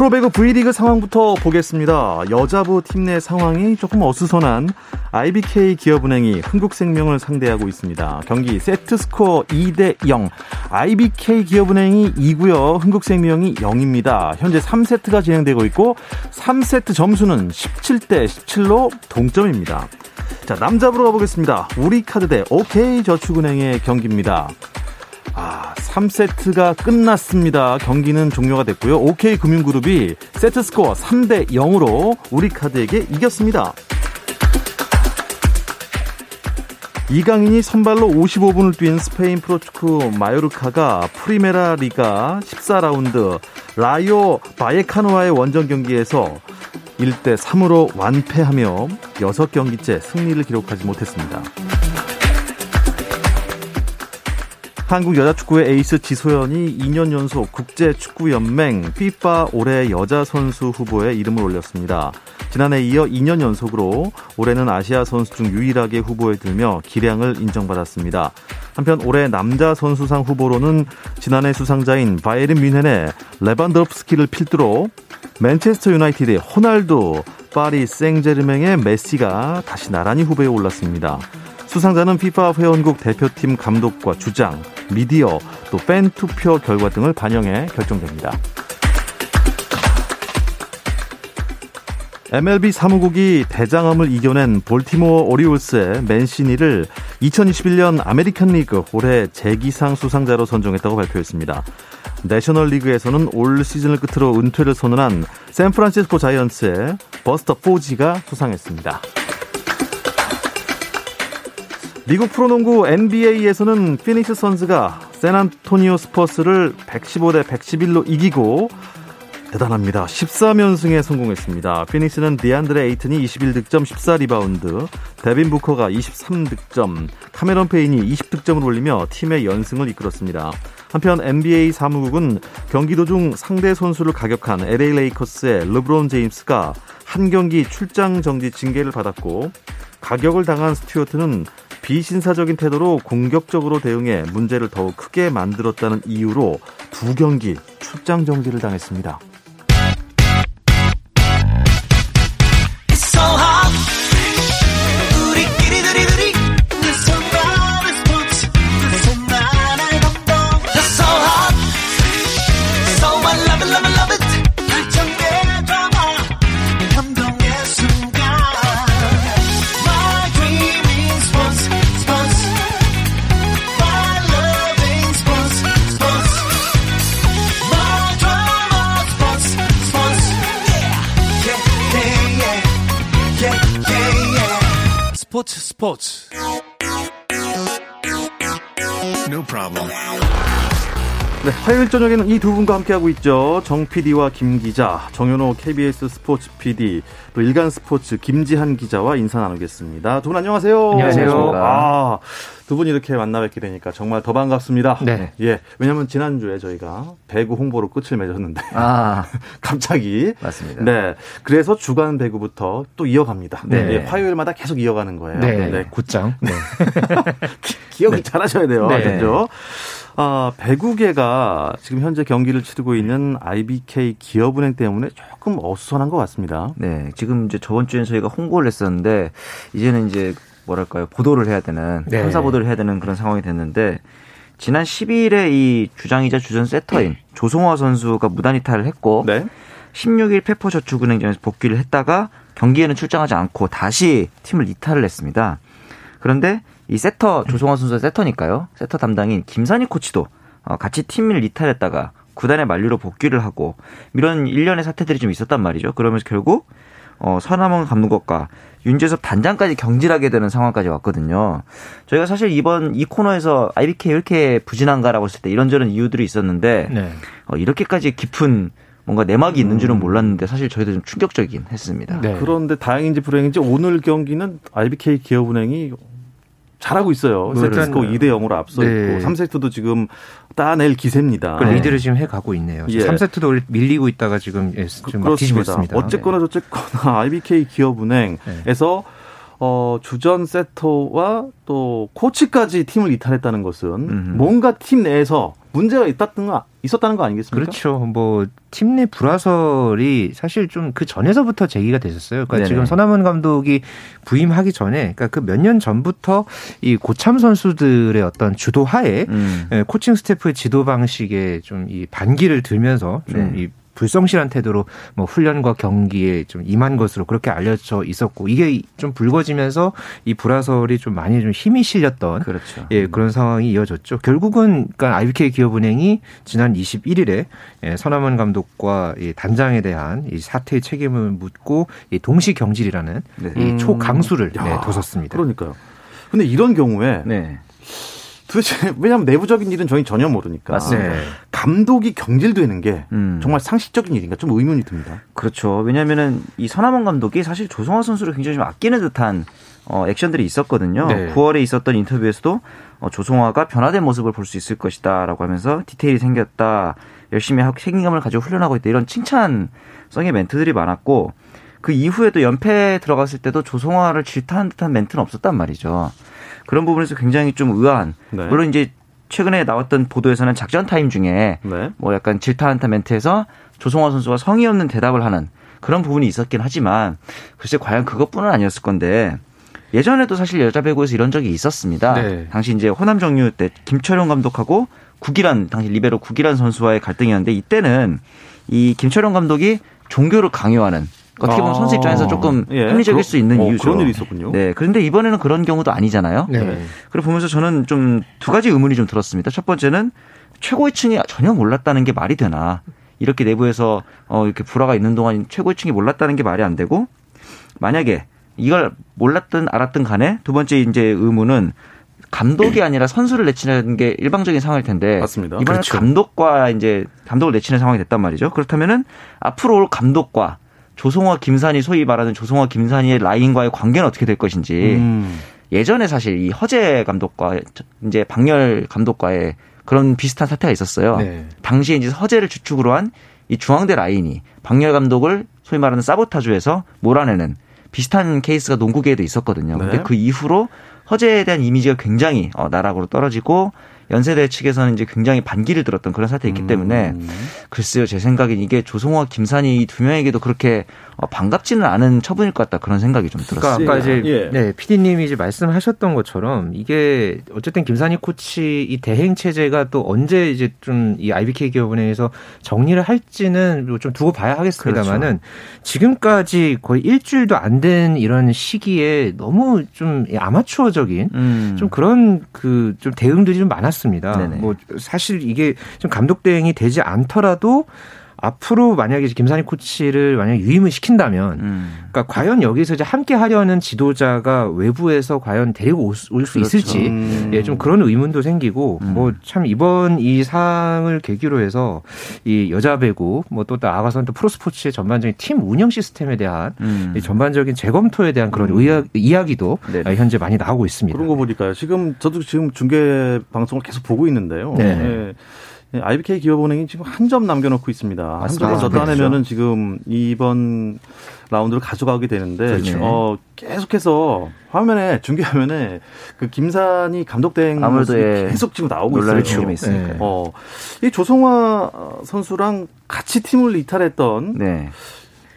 프로배구 V리그 상황부터 보겠습니다. 여자부 팀 내 상황이 조금 어수선한 IBK 기업은행이 흥국생명을 상대하고 있습니다. 경기 세트 스코어 2대 0. IBK 기업은행이 2고요. 흥국생명이 0입니다. 현재 3세트가 진행되고 있고 3세트 점수는 17대 17로 동점입니다. 자, 남자부로 가보겠습니다. 우리카드 대 OK저축은행의 경기입니다. 아, 3세트가 끝났습니다. 경기는 종료가 됐고요. OK 금융그룹이 세트 스코어 3대 0으로 우리카드에게 이겼습니다. 이강인이 선발로 55분을 뛴 스페인 프로축구 마요르카가 프리메라 리가 14라운드 라이오 바예카노와의 원정 경기에서 1대 3으로 완패하며 6경기째 승리를 기록하지 못했습니다. 한국 여자축구의 에이스 지소연이 2년 연속 국제축구연맹 FIFA 올해 여자 선수 후보에 이름을 올렸습니다. 지난해 이어 2년 연속으로 올해는 아시아 선수 중 유일하게 후보에 들며 기량을 인정받았습니다. 한편 올해 남자 선수상 후보로는 지난해 수상자인 바이에른 뮌헨의 레반도프스키를 필두로 맨체스터 유나이티드의 호날두, 파리 생제르맹의 메시가 다시 나란히 후보에 올랐습니다. 수상자는 FIFA 회원국 대표팀 감독과 주장, 미디어, 또 팬 투표 결과 등을 반영해 결정됩니다. MLB 사무국이 대장암을 이겨낸 볼티모어 오리올스의 맨시니를 2021년 아메리칸 리그 올해 재기상 수상자로 선정했다고 발표했습니다. 내셔널 리그에서는 올 시즌을 끝으로 은퇴를 선언한 샌프란시스코 자이언츠의 버스터 포지가 수상했습니다. 미국 프로농구 NBA에서는 피닉스 선즈가 샌안토니오 스퍼스를 115대 111로 이기고 대단합니다. 14연승에 성공했습니다. 피닉스는 디안드레 에이튼이 21득점 14리바운드, 데빈 부커가 23득점, 카메론 페인이 20득점을 올리며 팀의 연승을 이끌었습니다. 한편 NBA 사무국은 경기 도 중 상대 선수를 가격한 LA 레이커스의 르브론 제임스가 한 경기 출장 정지 징계를 받았고 가격을 당한 스튜어트는 비신사적인 태도로 공격적으로 대응해 문제를 더욱 크게 만들었다는 이유로 두 경기 출장 정지를 당했습니다. 스포츠 스포츠 No problem. 네, 화요일 저녁에는 이 두 분과 함께하고 있죠. 정 PD와 김 기자, 정현호 KBS 스포츠 PD, 또 일간 스포츠 김지한 기자와 인사 나누겠습니다. 두 분 안녕하세요. 안녕하세요. 아, 두 분 이렇게 만나 뵙게 되니까 정말 더 반갑습니다. 네. 예. 왜냐면 지난주에 저희가 배구 홍보로 끝을 맺었는데. 아. 갑자기. 맞습니다. 네. 그래서 주간 배구부터 또 이어갑니다. 네. 예, 화요일마다 계속 이어가는 거예요. 네. 네. 곧장. 네. 기억을 네. 잘 하셔야 돼요. 네. 그죠? 아, 배구계가 지금 현재 경기를 치르고 있는 IBK 기업은행 때문에 조금 어수선한 것 같습니다. 네. 지금 이제 저번 주엔 저희가 홍보를 했었는데 이제는 이제 뭐랄까요 보도를 해야 되는 네. 탐사 보도를 해야 되는 그런 상황이 됐는데 지난 12일에 이 주장이자 주전 세터인 조성화 선수가 무단 이탈을 했고 네. 16일 페퍼저축은행전에서 복귀를 했다가 경기에는 출장하지 않고 다시 팀을 이탈을 했습니다. 그런데 이 세터 조성화 선수의 세터니까요. 세터 담당인 김산희 코치도 어, 같이 팀을 이탈했다가 구단의 만류로 복귀를 하고 이런 일련의 사태들이 좀 있었단 말이죠. 그러면서 결국 어, 서남원 감독과 윤재섭 단장까지 경질하게 되는 상황까지 왔거든요. 저희가 사실 이번 이 코너에서 IBK 왜 이렇게 부진한가라고 했을 때 이런저런 이유들이 있었는데 네. 어, 이렇게까지 깊은 뭔가 내막이 있는 줄은 음. 몰랐는데 사실 저희도 좀 충격적이긴 했습니다. 네. 그런데 다행인지 불행인지 오늘 경기는 IBK 기업은행이 잘하고 있어요. 세트스코 2대 0으로 앞서 네. 있고 3세트도 지금 따낼 기세입니다. 그 리드를 지금 해 가고 있네요. 예. 3세트도 밀리고 있다가 지금 예, 좀 뒤지고 있습니다. 어쨌거나 네. 저쨌거나 IBK 기업은행에서 네. 어, 주전 세터와 또 코치까지 팀을 이탈했다는 것은 음흠. 뭔가 팀 내에서 문제가 있었던 거, 있었다는 거 아니겠습니까? 그렇죠. 뭐, 팀 내 불화설이 사실 좀 그 전에서부터 제기가 됐었어요. 그러니까 네네. 지금 서남원 감독이 부임하기 전에, 그러니까 그 몇 년 전부터 이 고참 선수들의 어떤 주도하에 음. 예, 코칭 스태프의 지도 방식에 좀 이 반기를 들면서 좀이 네. 불성실한 태도로 뭐 훈련과 경기에 좀 임한 것으로 그렇게 알려져 있었고 이게 좀 불거지면서 이 불화설이 좀 많이 좀 힘이 실렸던 그렇죠. 예, 그런 상황이 이어졌죠. 결국은 그러니까 IBK 기업은행이 지난 21일에 예, 서남원 감독과 이 단장에 대한 이 사태의 책임을 묻고 이 동시 경질이라는 네. 이 초강수를 네, 뒀었습니다. 그러니까요. 근데 이런 경우에 네. 도대체 왜냐하면 내부적인 일은 저희 전혀 모르니까 맞습니다. 네. 감독이 경질되는 게 음. 정말 상식적인 일인가 좀 의문이 듭니다. 그렇죠. 왜냐하면은 이 서남원 감독이 사실 조성화 선수를 굉장히 좀 아끼는 듯한 어, 액션들이 있었거든요. 네. 9월에 있었던 인터뷰에서도 어, 조송화가 변화된 모습을 볼 수 있을 것이다라고 하면서 디테일이 생겼다. 열심히 하고 책임감을 가지고 훈련하고 있다. 이런 칭찬성의 멘트들이 많았고 그 이후에도 연패에 들어갔을 때도 조송화를 질타한 듯한 멘트는 없었단 말이죠. 그런 부분에서 굉장히 좀 의아한. 네. 물론 이제 최근에 나왔던 보도에서는 작전 타임 중에 네. 뭐 약간 질타 한타 멘트에서 조송화 선수가 성의 없는 대답을 하는 그런 부분이 있었긴 하지만 글쎄 과연 그것뿐은 아니었을 건데 예전에도 사실 여자 배구에서 이런 적이 있었습니다. 네. 당시 이제 호남 정유 때 김철용 감독하고 국이란 당시 리베로 국이란 선수와의 갈등이었는데 이때는 이 김철용 감독이 종교를 강요하는 어떻게 보면 아. 선수 입장에서 조금 예. 합리적일 수 있는 어, 이유죠. 그런 일이 있었군요. 네. 그런데 이번에는 그런 경우도 아니잖아요. 네. 그래 보면서 저는 좀 두 가지 의문이 좀 들었습니다. 첫 번째는 최고위층이 전혀 몰랐다는 게 말이 되나? 이렇게 내부에서 어 이렇게 불화가 있는 동안 최고위층이 몰랐다는 게 말이 안 되고 만약에 이걸 몰랐든 알았든 간에 두 번째 이제 의문은 감독이 아니라 선수를 내치는 게 일방적인 상황일 텐데 맞습니다. 이번에 그렇죠. 감독과 이제 감독을 내치는 상황이 됐단 말이죠. 그렇다면은 앞으로 올 감독과 조성화 김산이 소위 말하는 조성화 김산이의 라인과의 관계는 어떻게 될 것인지 음. 예전에 사실 이 허재 감독과 이제 박열 감독과의 그런 비슷한 사태가 있었어요. 네. 당시에 이제 허재를 주축으로 한 이 중앙대 라인이 박열 감독을 소위 말하는 사보타주에서 몰아내는 비슷한 케이스가 농구계에도 있었거든요. 네. 근데 그 이후로 허재에 대한 이미지가 굉장히 어, 나락으로 떨어지고 연세대 측에서는 이제 굉장히 반기를 들었던 그런 사태였기 때문에 음. 글쎄요 제 생각엔 이게 조성호와 김산이 이두 명에게도 그렇게 어, 반갑지는 않은 처분일 것 같다 그런 생각이 좀 들었어요. 그러니까 아까 이제 예. 네, PD님이 이제 말씀하셨던 것처럼 이게 어쨌든 김산희 코치 이 대행 체제가 또 언제 이제 좀 이 IBK 기업은행에서 정리를 할지는 좀 두고 봐야 하겠습니다만은 그렇죠. 지금까지 거의 일주일도 안 된 이런 시기에 너무 좀 아마추어적인 음. 좀 그런 그 좀 대응들이 좀 많았 어요. 같습니다. 네네. 뭐 사실 이게 좀 감독 대행이 되지 않더라도 앞으로 만약에 김산희 코치를 만약 유임을 시킨다면, 음. 그러니까 과연 여기서 이제 함께 하려는 지도자가 외부에서 과연 데리고 올수 그렇죠. 있을지, 음. 예, 좀 그런 의문도 생기고, 음. 뭐참 이번 이 상을 계기로 해서 이 여자 배구, 뭐또 나아가서는 또 프로스포츠의 전반적인 팀 운영 시스템에 대한 음. 전반적인 재검토에 대한 그런 음. 의학, 이야기도 네네. 현재 많이 나오고 있습니다. 그런 거 보니까요. 지금 저도 지금 중계 방송을 계속 보고 있는데요. 네. 네. IBK 예, 기업은행이 지금 한 점 남겨놓고 있습니다. 한 점을 더 따내면은 지금 이번 라운드를 가져가게 되는데 그렇죠. 어, 계속해서 화면에 중계 화면에 그 김산이 감독 대행 아무래도 예. 계속 지금 나오고 있어요. 지금 있으니까. 네. 어, 이 조성화 선수랑 같이 팀을 이탈했던 네.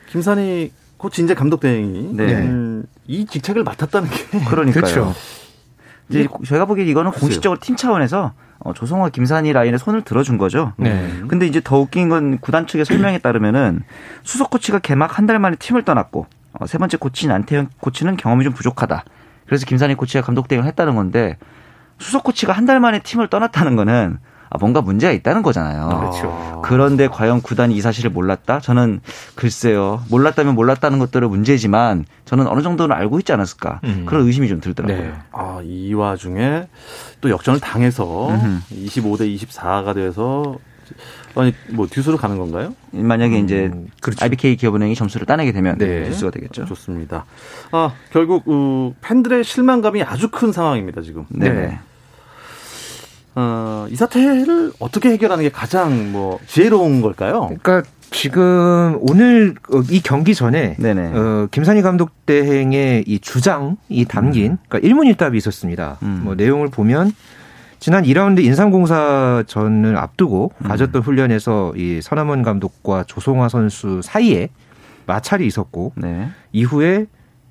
김산이 코치 이제 감독 대행이 네. 음, 이 직책을 맡았다는 게 그러니까요. 그렇죠. 이제 저희가 보기에 이거는 공식적으로 팀 차원에서 어, 조성화 김산이 라인에 손을 들어준 거죠. 네. 근데 이제 더 웃긴 건 구단 측의 설명에 따르면은 수석 코치가 개막 한 달 만에 팀을 떠났고 어, 세 번째 코치인 안태현 코치는 경험이 좀 부족하다. 그래서 김산희 코치가 감독 대행을 했다는 건데 수석 코치가 한 달 만에 팀을 떠났다는 거는 아, 뭔가 문제가 있다는 거잖아요. 그렇죠. 그런데 과연 구단이 이 사실을 몰랐다? 저는 글쎄요. 몰랐다면 몰랐다는 것들은 문제지만 저는 어느 정도는 알고 있지 않았을까? 음. 그런 의심이 좀 들더라고요. 네. 아, 이 와중에 또 역전을 당해서 음흠. 25대 24가 돼서 아니 뭐 듀스로 가는 건가요? 만약에 이제 음, 그렇죠. IBK 기업은행이 점수를 따내게 되면 네. 뉴스가 되겠죠. 좋습니다. 아 결국 어, 팬들의 실망감이 아주 큰 상황입니다 지금. 네. 네. 어, 이 사태를 어떻게 해결하는 게 가장 뭐 지혜로운 걸까요? 그러니까 지금 오늘 어, 이 경기 전에 네네. 어, 김산희 감독 대행의 이 주장이 담긴 그러니까 일문일답이 있었습니다. 음. 뭐 내용을 보면 지난 2라운드 인삼공사전을 앞두고 음. 가졌던 훈련에서 이 서남원 감독과 조성화 선수 사이에 마찰이 있었고 네. 이후에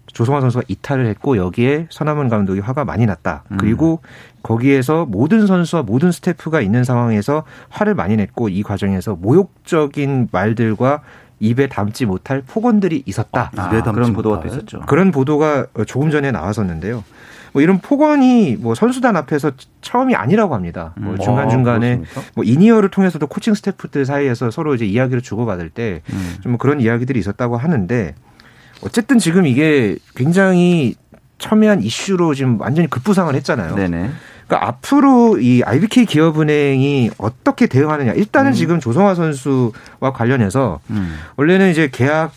조송화 선수가 이탈을 했고 여기에 서남원 감독이 화가 많이 났다. 음. 그리고 거기에서 모든 선수와 모든 스태프가 있는 상황에서 화를 많이 냈고 이 과정에서 모욕적인 말들과 입에 담지 못할 폭언들이 있었다. 아, 입에 담지 그런 보도가 못할. 또 있었죠. 그런 보도가 조금 전에 나왔었는데요. 뭐 이런 폭언이 뭐 선수단 앞에서 처음이 아니라고 합니다. 뭐 음. 중간 중간에 아? 뭐 in-ear를 통해서도 코칭 스태프들 사이에서 서로 이제 이야기를 주고받을 때 음. 좀 그런 이야기들이 있었다고 하는데 어쨌든 지금 이게 굉장히 첨예한 이슈로 지금 완전히 급부상을 했잖아요. 네네. 그러니까 앞으로 이 IBK 기업은행이 어떻게 대응하느냐. 일단은 지금 조성화 선수와 관련해서 음. 원래는 이제 계약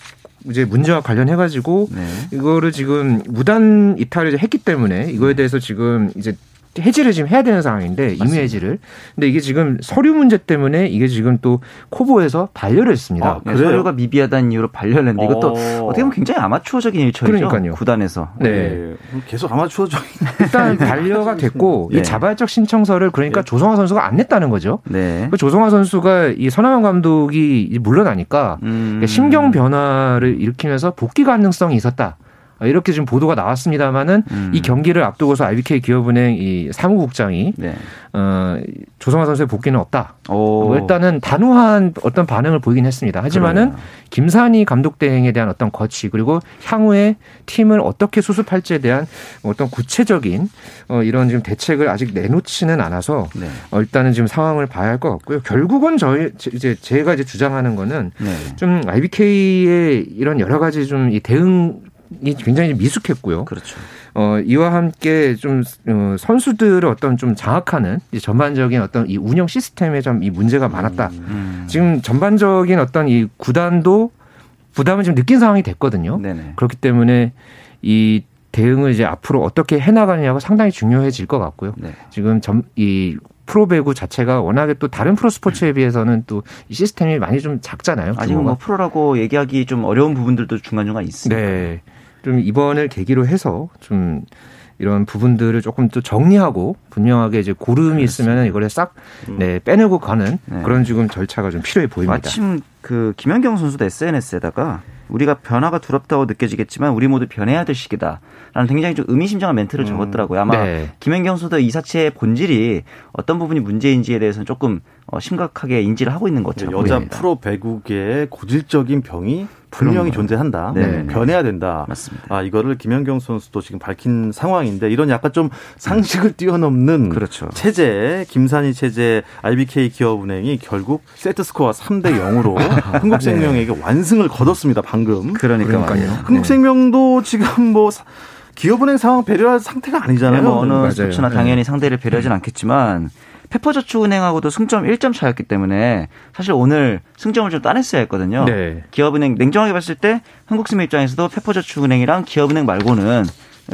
이제 문제와 관련해 가지고 네. 이거를 지금 무단 이탈을 했기 때문에 이거에 대해서 지금 이제 해지를 지금 해야 되는 상황인데 임의 해지를. 근데 이게 지금 서류 문제 때문에 이게 지금 또 코보에서 반려를 했습니다. 아, 네? 서류가 미비하다는 이유로 반려했는데 이것도 어. 어떻게 보면 굉장히 아마추어적인 일처리죠. 그러니까요. 구단에서. 네. 예, 계속 아마추어적인 일단 반려가 됐고 네. 이 자발적 신청서를 그러니까 조성화 선수가 안 냈다는 거죠. 네. 그 조성화 선수가 이 선화원 감독이 물러나니까 음. 심경 변화를 일으키면서 복귀 가능성이 있었다. 이렇게 지금 보도가 나왔습니다만은 음. 이 경기를 앞두고서 IBK 기업은행 이 사무국장이 네. 어, 조성화 선수의 복귀는 없다. 오. 뭐 일단은 단호한 어떤 반응을 보이긴 했습니다. 하지만은 그러네요. 김산희 감독 대행에 대한 어떤 거치 그리고 향후에 팀을 어떻게 수습할지에 대한 어떤 구체적인 어, 이런 지금 대책을 아직 내놓지는 않아서 네. 어, 일단은 지금 상황을 봐야 할 것 같고요. 결국은 저희 제- 이제 제가 이제 주장하는 거는 네. 좀 IBK의 이런 여러 가지 좀 이 대응 이 굉장히 미숙했고요. 그렇죠. 어, 이와 함께 좀 어, 선수들을 어떤 좀 장악하는 이 전반적인 어떤 이 운영 시스템에 좀 이 문제가 많았다. 음. 지금 전반적인 어떤 이 구단도 부담을 좀 느낀 상황이 됐거든요. 네네. 그렇기 때문에 이 대응을 이제 앞으로 어떻게 해나가느냐가 상당히 중요해질 것 같고요. 네. 지금 점, 이 프로배구 자체가 워낙에 또 다른 프로 스포츠에 비해서는 또이 시스템이 많이 좀 작잖아요. 아직은 뭐. 프로라고 얘기하기 좀 어려운 부분들도 중간중간 있습니다. 네. 좀 이번을 계기로 해서 좀 이런 부분들을 조금 또 정리하고 분명하게 이제 고름이 있으면 이걸 싹 네, 빼내고 가는 네. 그런 지금 절차가 좀 필요해 보입니다. 마침 그 김연경 선수도 SNS에다가 우리가 변화가 두렵다고 느껴지겠지만 우리 모두 변해야 될 시기다. 라는 굉장히 좀 의미심장한 멘트를 적었더라고요. 아마 네. 김연경 선수도 이 사체의 본질이 어떤 부분이 문제인지에 대해서는 조금 어, 심각하게 인지를 하고 있는 것처럼 여자 보입니다. 프로 배구계의 고질적인 병이 분명히. 존재한다. 네. 변해야 된다. 맞습니다. 아 이거를 김연경 선수도 지금 밝힌 상황인데 이런 약간 좀 상식을 뛰어넘는 그렇죠. 체제 김산희 체제 IBK 기업은행이 결국 세트 스코어 3대 0으로 흥국생명에게 완승을 거뒀습니다. 방금. 그러니까. 말이에요. 흥국생명도 지금 뭐 사- 기업은행 상황 배려할 상태가 네, 아니잖아요. 뭐 어느. 스포츠나 네. 당연히 상대를 배려하진 않겠지만 페퍼저축은행하고도 승점 1점 차였기 때문에 사실 오늘 승점을 좀 따냈어야 했거든요. 네. 기업은행 냉정하게 봤을 때 한국생명 입장에서도 페퍼저축은행이랑 기업은행 말고는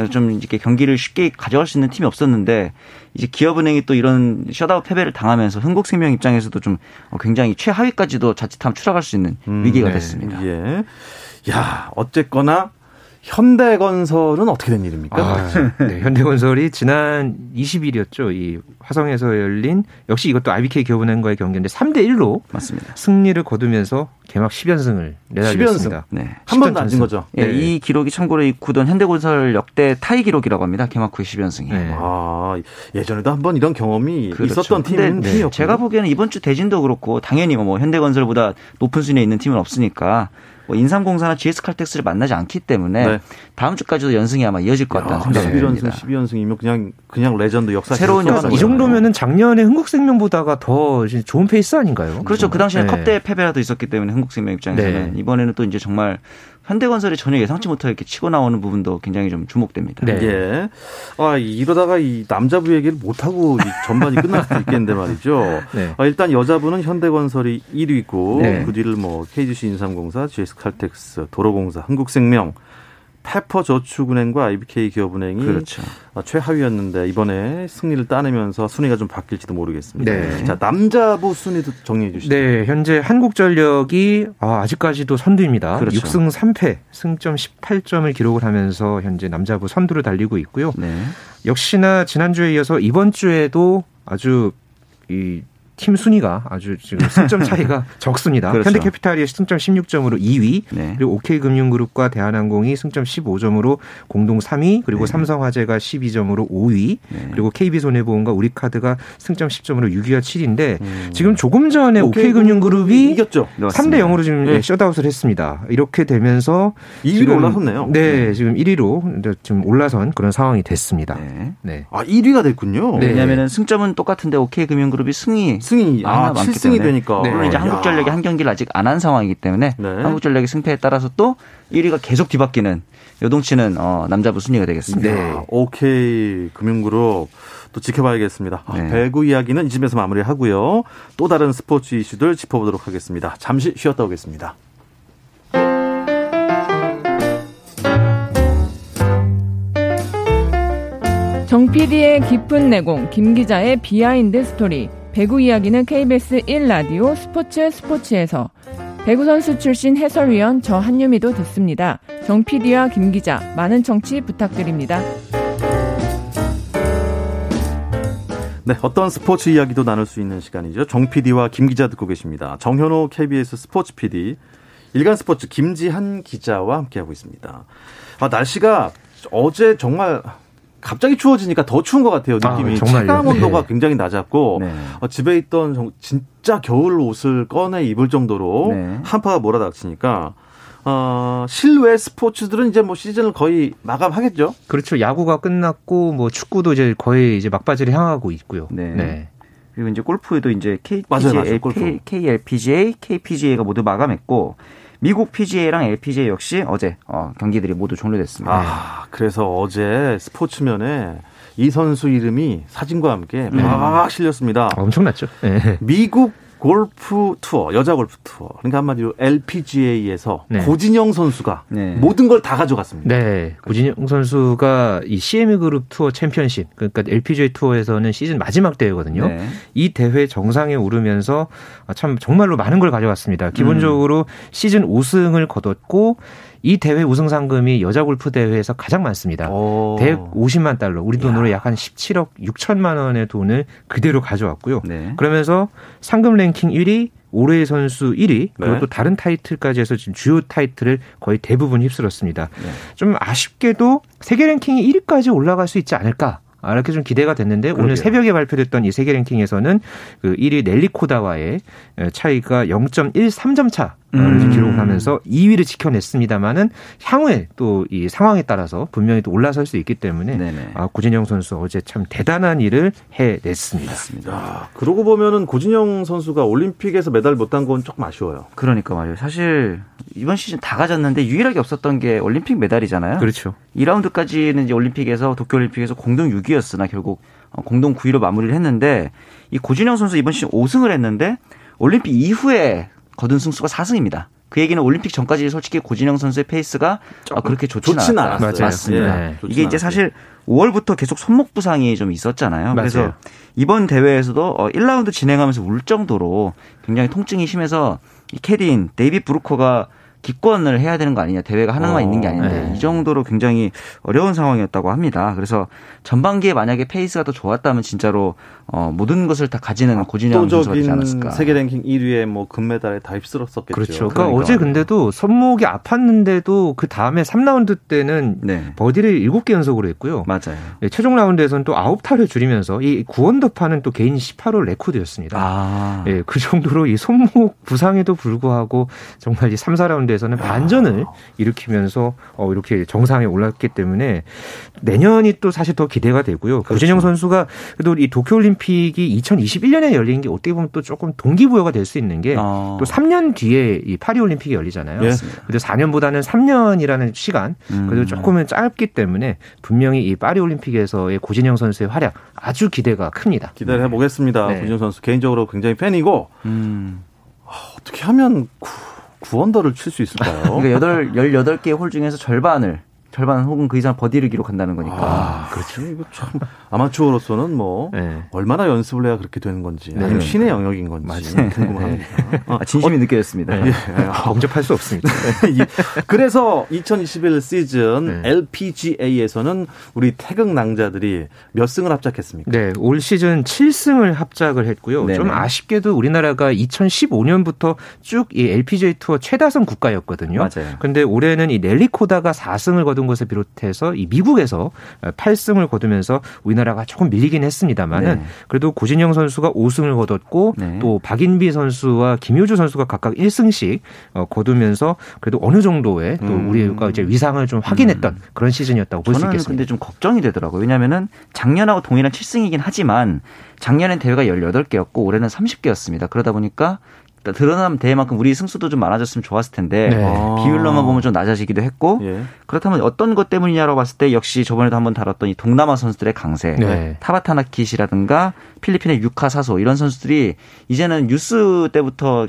좀 이렇게 경기를 쉽게 가져갈 수 있는 팀이 없었는데 이제 기업은행이 또 이런 셧아웃 패배를 당하면서 흥국생명 입장에서도 좀 굉장히 최하위까지도 자칫하면 추락할 수 있는 음, 위기가 네. 됐습니다. 예. 야, 어쨌거나 현대건설은 어떻게 된 일입니까? 아, 네. 현대건설이 지난 20일이었죠. 이 화성에서 열린 역시 이것도 IBK 기업은행과의 경기인데 3대 1로 맞습니다. 승리를 거두면서 개막 10연승을 내달렸습니다. 네. 한 번도 안진 거죠. 예, 네. 이 기록이 참고로 이 구단 현대건설 역대 타이 기록이라고 합니다. 개막 후 10연승이. 네. 아, 예전에도 한 번 이런 경험이 그렇죠. 있었던 팀은 팀이었고. 제가 보기에는 이번 주 대진도 그렇고 당연히 뭐 현대건설보다 높은 순위에 있는 팀은 없으니까 뭐 인삼공사나 GS칼텍스를 만나지 않기 때문에 네. 다음 주까지도 연승이 아마 이어질 것 같다는 생각이 11연승, 듭니다. 12연승이면 그냥 그냥 레전드 역사 새로운 역사 이. 정도면은 작년에 흥국생명보다가 더 좋은 페이스 아닌가요? 그렇죠. 그 당시에 네. 컵대 패배라도 있었기 때문에 흥국생명 입장에서는 네. 이번에는 또 이제 정말 현대건설이 전혀 예상치 못하게 이렇게 치고 나오는 부분도 굉장히 좀 주목됩니다. 네. 예. 아, 이러다가 이 남자부 얘기를 못하고 이 전반이 끝날 수도 있겠는데 말이죠. 네. 아, 일단 여자부는 현대건설이 1위고 네. 그 뒤를 뭐 KGC 인삼공사, GS칼텍스, 도로공사, 한국생명, 페퍼저축은행과 IBK 기업은행이 그렇죠. 아, 최하위였는데 이번에 승리를 따내면서 순위가 좀 바뀔지도 모르겠습니다. 네. 자 남자부 순위도 정리해 주시죠. 네, 현재 한국전력이 아, 아직까지도 선두입니다. 그렇죠. 6승 3패, 승점 18점을 기록을 하면서 현재 남자부 선두를 달리고 있고요. 네. 역시나 지난주에 이어서 이번 주에도 아주 이 팀 순위가 아주 지금 승점 차이가 적습니다. 그렇죠. 현대캐피탈이 승점 16점으로 2위, 네. 그리고 OK금융그룹과 대한항공이 승점 15점으로 공동 3위, 그리고 네. 삼성화재가 12점으로 5위, 네. 그리고 KB손해보험과 우리카드가 승점 10점으로 6위와 7위인데 음. 지금 조금 전에 OK금융그룹이 이겼죠. 삼 맞습니다. 대 0으로 지금 네. 셧아웃을 했습니다. 이렇게 되면서 2위로 지금- 올라섰네요. 네, 지금 1위로 이제 지금 올라선 그런 상황이 됐습니다. 네. 네. 아 1위가 됐군요. 네. 왜냐하면 승점은 똑같은데 OK 금융그룹이 승리 승이 아 하나 많기 7승이 때문에. 되니까. 네. 물론 이제 야. 한국전력이 한 경기를 아직 안 한 상황이기 때문에 네. 한국전력의 승패에 따라서 또 1위가 계속 뒤바뀌는 요동치는 어, 남자부 순위가 되겠습니다. 네. 아, 오케이 금융그룹 또 지켜봐야겠습니다. 아, 네. 배구 이야기는 이쯤에서 마무리하고요. 또 다른 스포츠 이슈들 짚어보도록 하겠습니다. 잠시 쉬었다 오겠습니다. 정 PD의 깊은 내공, 김 기자의 비하인드 스토리. 배구 이야기는 KBS 1라디오 스포츠 스포츠에서 배구 선수 출신 해설위원 저 한유미도 듣습니다. 정 PD와 김 기자 많은 청취 부탁드립니다. 네, 어떤 스포츠 이야기도 나눌 수 있는 시간이죠. 정 PD와 김 기자 듣고 계십니다. 정현호 KBS 스포츠 PD, 일간 스포츠 김지한 기자와 함께하고 있습니다. 아, 날씨가 어제 정말 갑자기 추워지니까 더 추운 것 같아요. 느낌이 아? 체감 온도가 네. 굉장히 낮았고 네. 어, 집에 있던 정- 진짜 겨울 옷을 꺼내 입을 정도로 네. 한파가 몰아닥치니까 어, 실외 스포츠들은 이제 뭐 시즌을 거의 마감하겠죠. 그렇죠. 야구가 끝났고 뭐 축구도 이제 거의 이제 막바지를 향하고 있고요. 네. 그리고 이제 골프에도 이제 KPGA, 맞아요, 맞아요, 골프. KLPGA, KPGA가 모두 마감했고 미국 PGA랑 LPGA 역시 어제 어, 경기들이 모두 종료됐습니다. 아, 그래서 어제 스포츠면에 이 선수 이름이 사진과 함께 막 실렸습니다. 아, 엄청났죠. 네. 미국 골프 투어, 여자 골프 투어. 그러니까 한마디로 LPGA에서 네. 고진영 선수가 네. 모든 걸 다 가져갔습니다. 네, 고진영 선수가 이 CM 그룹 투어 챔피언십, 그러니까 LPGA 투어에서는 시즌 마지막 대회거든요. 네. 이 대회 정상에 오르면서 아, 참 정말로 많은 걸 가져갔습니다. 기본적으로 시즌 5승을 거뒀고 이 대회 우승 상금이 여자 골프 대회에서 가장 많습니다. 오. 150만 달러, 우리 돈으로 약 한 17억 6천만 원의 돈을 그대로 가져왔고요. 네. 그러면서 상금 랭킹 1위, 올해의 선수 1위, 그리고 네. 또 다른 타이틀까지 해서 지금 주요 타이틀을 거의 대부분 휩쓸었습니다. 네. 좀 아쉽게도 세계 랭킹이 1위까지 올라갈 수 있지 않을까. 아, 이렇게 좀 기대가 됐는데 오늘 그러게요. 새벽에 발표됐던 이 세계 랭킹에서는 그 1위 넬리코다와의 차이가 0.13점 차 음. 기록을 하면서 2위를 지켜냈습니다만은 향후에 또 이 상황에 따라서 분명히 또 올라설 수 있기 때문에 네네. 아, 고진영 선수 어제 참 대단한 일을 해냈습니다. 맞습니다. 야, 그러고 보면은 고진영 선수가 올림픽에서 메달 못딴 건 조금 아쉬워요. 그러니까 말이에요. 사실 이번 시즌 다 가졌는데 유일하게 없었던 게 올림픽 메달이잖아요. 그렇죠. 2라운드까지는 이제 올림픽에서 도쿄올림픽에서 공동 6위였으나 결국 어, 공동 9위로 마무리를 했는데 이 고진영 선수 이번 시즌 5승을 했는데 올림픽 이후에 거둔 승수가 4승입니다. 그 얘기는 올림픽 전까지 솔직히 고진영 선수의 페이스가 아, 그렇게 좋지는 좋진 않았다. 않았어요. 맞아요. 맞습니다. 네. 좋진 이게 이제. 사실 5월부터 계속 손목 부상이 좀 있었잖아요. 그래서. 이번 대회에서도 어, 1라운드 진행하면서 울 정도로 굉장히 통증이 심해서 이 캐디인 데이비 브루커가 기권을 해야 되는 거 아니냐 대회가 하나만 어, 있는 게 아닌데 네. 이 정도로 굉장히 어려운 상황이었다고 합니다. 그래서 전반기에 만약에 페이스가 더 좋았다면 진짜로 어, 모든 것을 다 가지는 고진영 선수가 되지 않았을까. 세계 랭킹 1위에 뭐 금메달에 다 휩쓸었었겠죠. 그렇죠. 그러니까 그러니까 어제. 근데도 손목이 아팠는데도 그 다음에 3라운드 때는 네 버디를 7개 연속으로 했고요. 맞아요. 네, 최종 라운드에서는 또 9타를 줄이면서 이 9언더파는 또 개인 18호 레코드였습니다. 아 예, 그 정도로 이 손목 부상에도 불구하고 정말 이 3, 4라운드 에 라운드에서는 반전을 일으키면서 어, 이렇게 정상에 올랐기 때문에 내년이 또 사실 더 기대가 되고요. 그렇죠. 고진영 선수가 그래도 이 도쿄올림픽이 2021년에 열린 게 어떻게 보면 또 조금 동기부여가 될 수 있는 게또 어. 3년 뒤에 이 파리올림픽이 열리잖아요. 예. 그래도 4년보다는 3년이라는 시간 음. 그래도 조금은 짧기 때문에 분명히 이 파리올림픽에서의 고진영 선수의 활약 아주 기대가 큽니다. 기대를 해보겠습니다. 네. 고진영 선수 개인적으로 굉장히 팬이고 음. 어떻게 하면 구, 9언더를 칠 수 있을까요? 그러니까 여덟 18개 홀 중에서 절반을 절반 혹은 그 이상 버디를 기록한다는 거니까. 아, 그렇죠. 이거 참 아마추어로서는 뭐 네. 얼마나 연습을 해야 그렇게 되는 건지 네. 아니면 신의 영역인 건지 궁금합니다. 어, 아, 진심이 느껴졌습니다. 네. 범접할 수 없습니다. 이- 그래서 2021 시즌 네. LPGA에서는 우리 태극 낭자들이 몇 승을 합작했습니까? 네, 올 시즌 7승을 합작을 했고요. 네네. 좀 아쉽게도 우리나라가 2015년부터 쭉 이 LPGA 투어 최다승 국가였거든요. 맞아요. 근데 올해는 이 넬리코다가 4승을 거둔 것을 비롯해서 이 미국에서 8승을 거두면서 우리나라가 조금 밀리긴 했습니다만은 네. 그래도 고진영 선수가 5승을 거뒀고 네. 또 박인비 선수와 김효주 선수가 각각 1승씩 어, 거두면서 그래도 어느 정도의 또 음. 우리가 이제 위상을 좀 확인했던 그런 시즌이었다고 볼수 저는 있겠습니다. 근데 좀 걱정이 되더라고요. 왜냐면은 작년하고 동일한 7승이긴 하지만 작년엔 대회가 18개였고 올해는 30개였습니다. 그러다 보니까 드러난 대회만큼 우리 승수도 좀 많아졌으면 좋았을 텐데 네. 아. 비율로만 보면 좀 낮아지기도 했고 예. 그렇다면 어떤 것 때문이냐라고 봤을 때 역시 저번에도 한번 다뤘던 이 동남아 선수들의 강세, 네. 타바타나킷이라든가 필리핀의 유카 사소 이런 선수들이 이제는 유스 때부터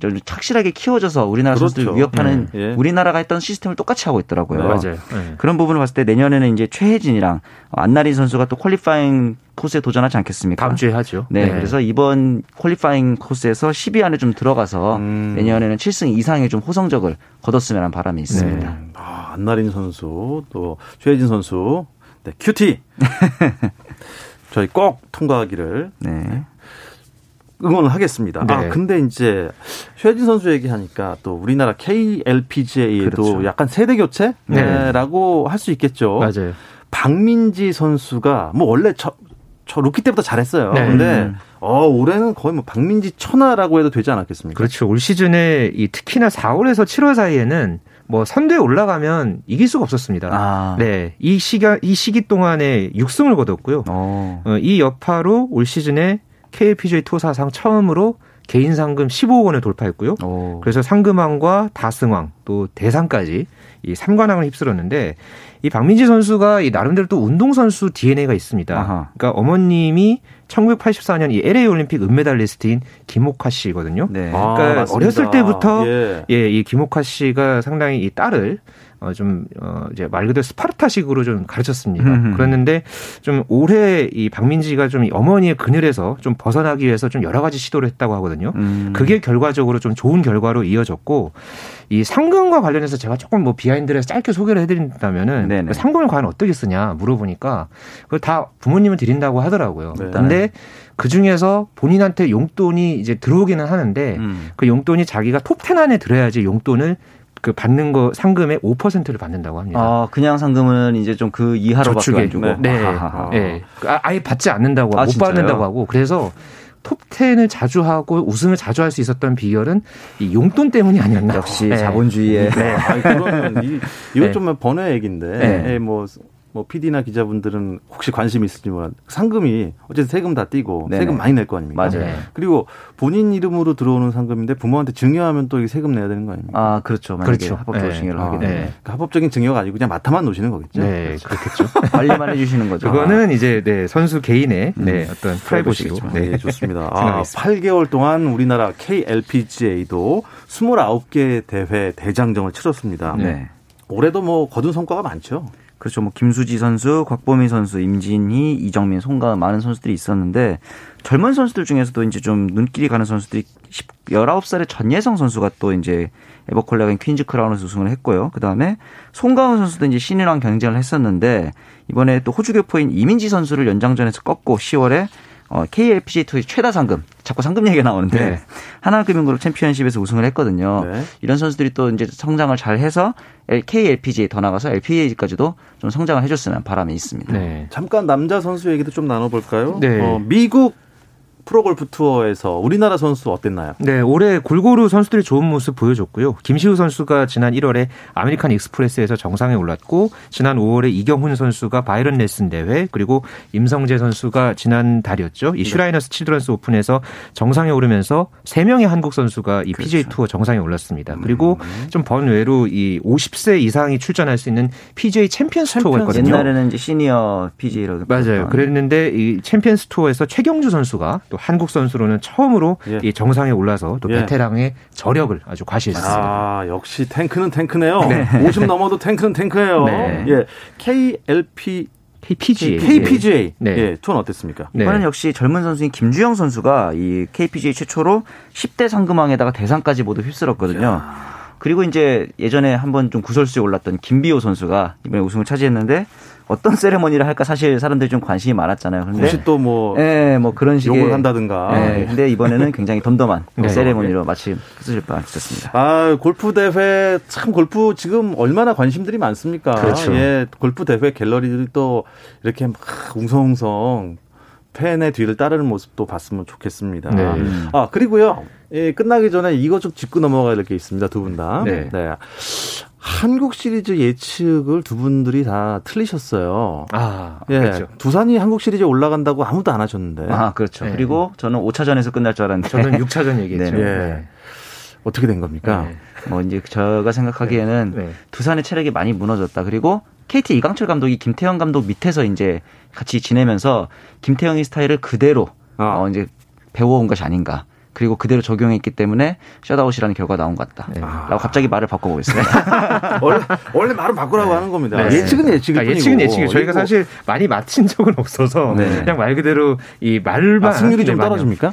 좀 착실하게 키워져서 우리나라 그렇죠. 선수들 위협하는 네. 예. 우리나라가 했던 시스템을 똑같이 하고 있더라고요. 네, 맞아요. 네. 그런 부분을 봤을 때 내년에는 이제 최혜진이랑 안나린 선수가 또 qualifying 코스에 도전하지 않겠습니까? 다음 주에 하죠. 네, 그래서 이번 qualifying 코스에서 10위 안에 좀 들어가서 음. 내년에는 7승 이상의 좀 호성적을 거뒀으면 하는 바람이 있습니다. 네. 아, 안나린 선수 또 최혜진 선수 네, QT 저희 꼭 통과하기를 네. 응원을 하겠습니다. 아 네. 근데 이제 최혜진 선수 얘기하니까 또 우리나라 KLPGA에도 그렇죠. 약간 세대 네. 교체라고 할수 있겠죠. 맞아요. 박민지 선수가 뭐 원래 저, 저 루키 때부터 잘했어요. 네. 근데 음. 어 올해는 거의 뭐 박민지 천하라고 해도 되지 않았겠습니까? 그렇죠. 올 시즌에 이 특히나 4월에서 7월 사이에는 뭐 선두에 올라가면 이길 수가 없었습니다. 아. 네, 이 시가 이 시기 동안에 6승을 거뒀고요. 어. 어, 이 여파로 올 시즌에 KLPGA 투어 사상 처음으로 개인 상금 15억 원을 돌파했고요. 오. 그래서 상금왕과 다승왕 또 대상까지 이 3관왕을 휩쓸었는데 이 박민지 선수가 이 나름대로 또 운동 선수 DNA가 있습니다. 아하. 그러니까 어머님이 1984년 이 LA 올림픽 은메달리스트인 김옥화 씨거든요. 네. 아, 그러니까 맞습니다. 어렸을 때부터 예. 예, 이 김옥화 씨가 상당히 이 딸을 어, 좀, 어, 이제 말 그대로 스파르타식으로 좀 가르쳤습니다. 음. 그랬는데 좀 올해 이 박민지가 좀 어머니의 그늘에서 좀 벗어나기 위해서 좀 여러 가지 시도를 했다고 하거든요. 음. 그게 결과적으로 좀 좋은 결과로 이어졌고 이 상금과 관련해서 제가 조금 뭐 비하인드를 짧게 소개를 해드린다면은 네네. 그 상금을 과연 어떻게 쓰냐 물어보니까 그걸 다 부모님을 드린다고 하더라고요. 네. 근데 그 중에서 본인한테 용돈이 이제 들어오기는 하는데 음. 그 용돈이 자기가 톱10 안에 들어야지 용돈을 그 받는 거 상금의 5%를 받는다고 합니다. 아, 그냥 상금은 이제 좀 그 이하로밖에. 안 주고. 네. 네. 아하하. 예. 아, 아예 받지 않는다고 아, 못 진짜요? 받는다고 하고 그래서 톱10을 자주 하고 우승을 자주 할 수 있었던 비결은 이 용돈 때문이 아니었나. 역시 네. 자본주의의 네. 아니, 그러면 이, 이거 네. 좀 번외 얘기인데, 네. 예, 뭐, 뭐, PD나 기자분들은 혹시 관심이 있을지 몰라. 상금이 어쨌든 세금 다 떼고 네네. 세금 많이 낼 거 아닙니까? 맞아요. 네. 그리고 본인 이름으로 들어오는 상금인데 부모한테 증여하면 또 세금 내야 되는 거 아닙니까? 아, 그렇죠. 만약에 그렇죠. 합법적으로 네. 증여를 아, 하게 네. 되면 그러니까 합법적인 증여가 아니고 그냥 맡아만 놓으시는 거겠죠? 네, 그렇겠죠. 관리만 해 주시는 거죠. 그거는 이제 네, 선수 개인의 음. 네, 어떤 프라이버시로. 프라이버시겠지만. 네. 네, 좋습니다. 아, 생각했습니다. 8개월 동안 우리나라 KLPGA도 29개 대회 대장정을 치렀습니다. 네. 올해도 뭐 거둔 성과가 많죠. 그렇죠. 뭐 김수지 선수, 곽보미 선수, 임진희, 이정민, 송가은 많은 선수들이 있었는데 젊은 선수들 중에서도 이제 좀 눈길이 가는 선수들이 10, 19살의 전예성 선수가 또 이제 에버콜레간 퀸즈 크라운에서 우승을 했고요. 그다음에 송가은 선수도 이제 신인왕 경쟁을 했었는데 이번에 또 호주 교포인 이민지 선수를 연장전에서 꺾고 10월에 어, KLPGA 투어의 최다 상금, 자꾸 상금 얘기가 나오는데 네. 하나금융그룹 챔피언십에서 우승을 했거든요. 네. 이런 선수들이 또 이제 성장을 잘 해서 KLPGA 더 나가서 LPGA까지도 좀 성장을 해줬으면 바람이 있습니다. 네. 잠깐 남자 선수 얘기도 좀 나눠볼까요? 네. 어, 미국 프로골프 투어에서 우리나라 선수 어땠나요? 네, 올해 골고루 선수들이 좋은 모습 보여줬고요. 김시우 선수가 지난 1월에 아메리칸 익스프레스에서 정상에 올랐고 지난 5월에 이경훈 선수가 바이런 넬슨 대회 그리고 임성재 선수가 지난 달이었죠. 이 네. 슈라이너스 칠드런스 오픈에서 정상에 오르면서 3명의 한국 선수가 이 PGA 그렇죠. 투어 정상에 올랐습니다. 그리고 음. 좀 번외로 이 50세 이상이 출전할 수 있는 PGA 챔피언스 투어가 있거든요. 옛날에는 이제 시니어 PGA라고 맞아요. 그랬는데 이 챔피언스 투어에서 최경주 선수가 또 한국 선수로는 처음으로 예. 이 정상에 올라서 또 예. 베테랑의 저력을 아주 과시했습니다. 아, 역시 탱크는 탱크네요. 네. 50 넘어도 탱크는 탱크예요. 네. 예. KLP KPGA. KPGA. 네. 예, 투어 어땠습니까? 네. 이번엔 역시 젊은 선수인 김주영 선수가 이 KPGA 최초로 10대 상금왕에다가 대상까지 모두 휩쓸었거든요. 야. 그리고 이제 예전에 한번 좀 구설수에 올랐던 김비호 선수가 이번에 우승을 차지했는데 어떤 세레머니를 할까 사실 사람들이 좀 관심이 많았잖아요. 근데 혹시 또뭐 예, 뭐 그런 식의 욕을 한다든가. 예, 근데 이번에는 굉장히 덤덤한 네. 세레머니로 마치 끝을 뻔했습니다. 아, 골프 대회 참 골프 지금 얼마나 관심들이 많습니까? 그렇죠. 예, 골프 대회 갤러리들이 또 이렇게 막 웅성웅성 팬의 뒤를 따르는 모습도 봤으면 좋겠습니다. 네. 아, 그리고요. 예, 끝나기 전에 이거 좀 짚고 넘어가야 될 게 있습니다. 두 분 다. 네. 네. 한국 시리즈 예측을 두 분들이 다 틀리셨어요. 아, 예. 그렇죠. 두산이 한국 시리즈 올라간다고 아무도 안 하셨는데. 아, 그렇죠. 네. 그리고 저는 5차전에서 끝날 줄 알았는데. 저는 6차전 얘기했죠. 네. 네. 어떻게 된 겁니까? 네. 뭐 이제 제가 생각하기에는 네. 두산의 체력이 많이 무너졌다. 그리고 KT 이강철 감독이 김태형 감독 밑에서 이제 같이 지내면서 김태형의 스타일을 그대로 아. 어, 이제 배워온 것이 아닌가. 그리고 그대로 적용했기 때문에 셧아웃이라는 결과가 나온 것 같다. 네. 라고 갑자기 말을 바꿔보겠습니다. 원래, 원래 말을 바꾸라고 네. 하는 겁니다. 네. 예측은 예측이 아, 예측은 예측이 저희가 사실 많이 맞힌 적은 없어서 네. 그냥 말 그대로 이 말만 아, 승률이 좀 떨어집니까?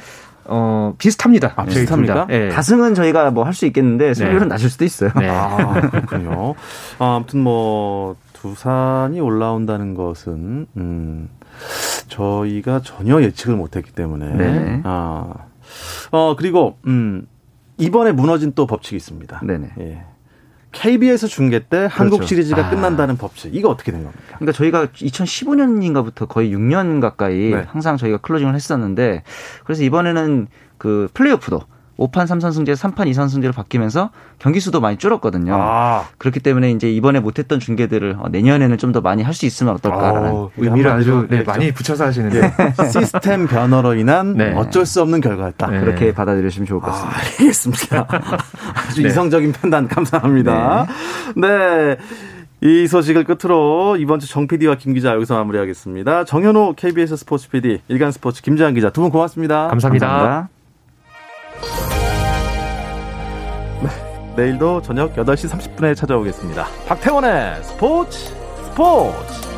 어, 비슷합니다. 아, 비슷합니까? 네. 다승은 저희가 뭐 할 수 있겠는데 승률은 네. 낮을 수도 있어요. 네. 아, 그렇군요. 아, 아무튼 뭐 두산이 올라온다는 것은 음, 저희가 전혀 예측을 못했기 때문에 네. 아, 어 그리고 음, 이번에 무너진 또 법칙이 있습니다. 네네. 예. KBS 중계 때 그렇죠. 한국 시리즈가 아. 끝난다는 법칙 이거 어떻게 된 겁니까? 그러니까 저희가 2015년인가부터 거의 6년 가까이 네. 항상 저희가 클로징을 했었는데 그래서 이번에는 그 플레이오프도 5판 3선 승제 3판 2선 승제로 바뀌면서 경기 수도 많이 줄었거든요. 아. 그렇기 때문에 이제 이번에 못했던 중계들을 어, 내년에는 좀 더 많이 할 수 있으면 어떨까라는 어, 의미를 아주 네, 많이 붙여서 하시는데 네. 시스템 변화로 인한 네. 어쩔 수 없는 결과였다. 네. 그렇게 받아들이시면 좋을 것 같습니다. 아, 알겠습니다. 아주 네. 이성적인 판단 감사합니다. 네. 이 소식을 끝으로 이번 주 정 PD와 김 기자 여기서 마무리하겠습니다. 정현호 KBS 스포츠 PD, 일간 스포츠 김재환 기자 두 분 고맙습니다. 감사합니다. 감사합니다. 내일도 저녁 8시 30분에 찾아오겠습니다. 박태원의 스포츠 스포츠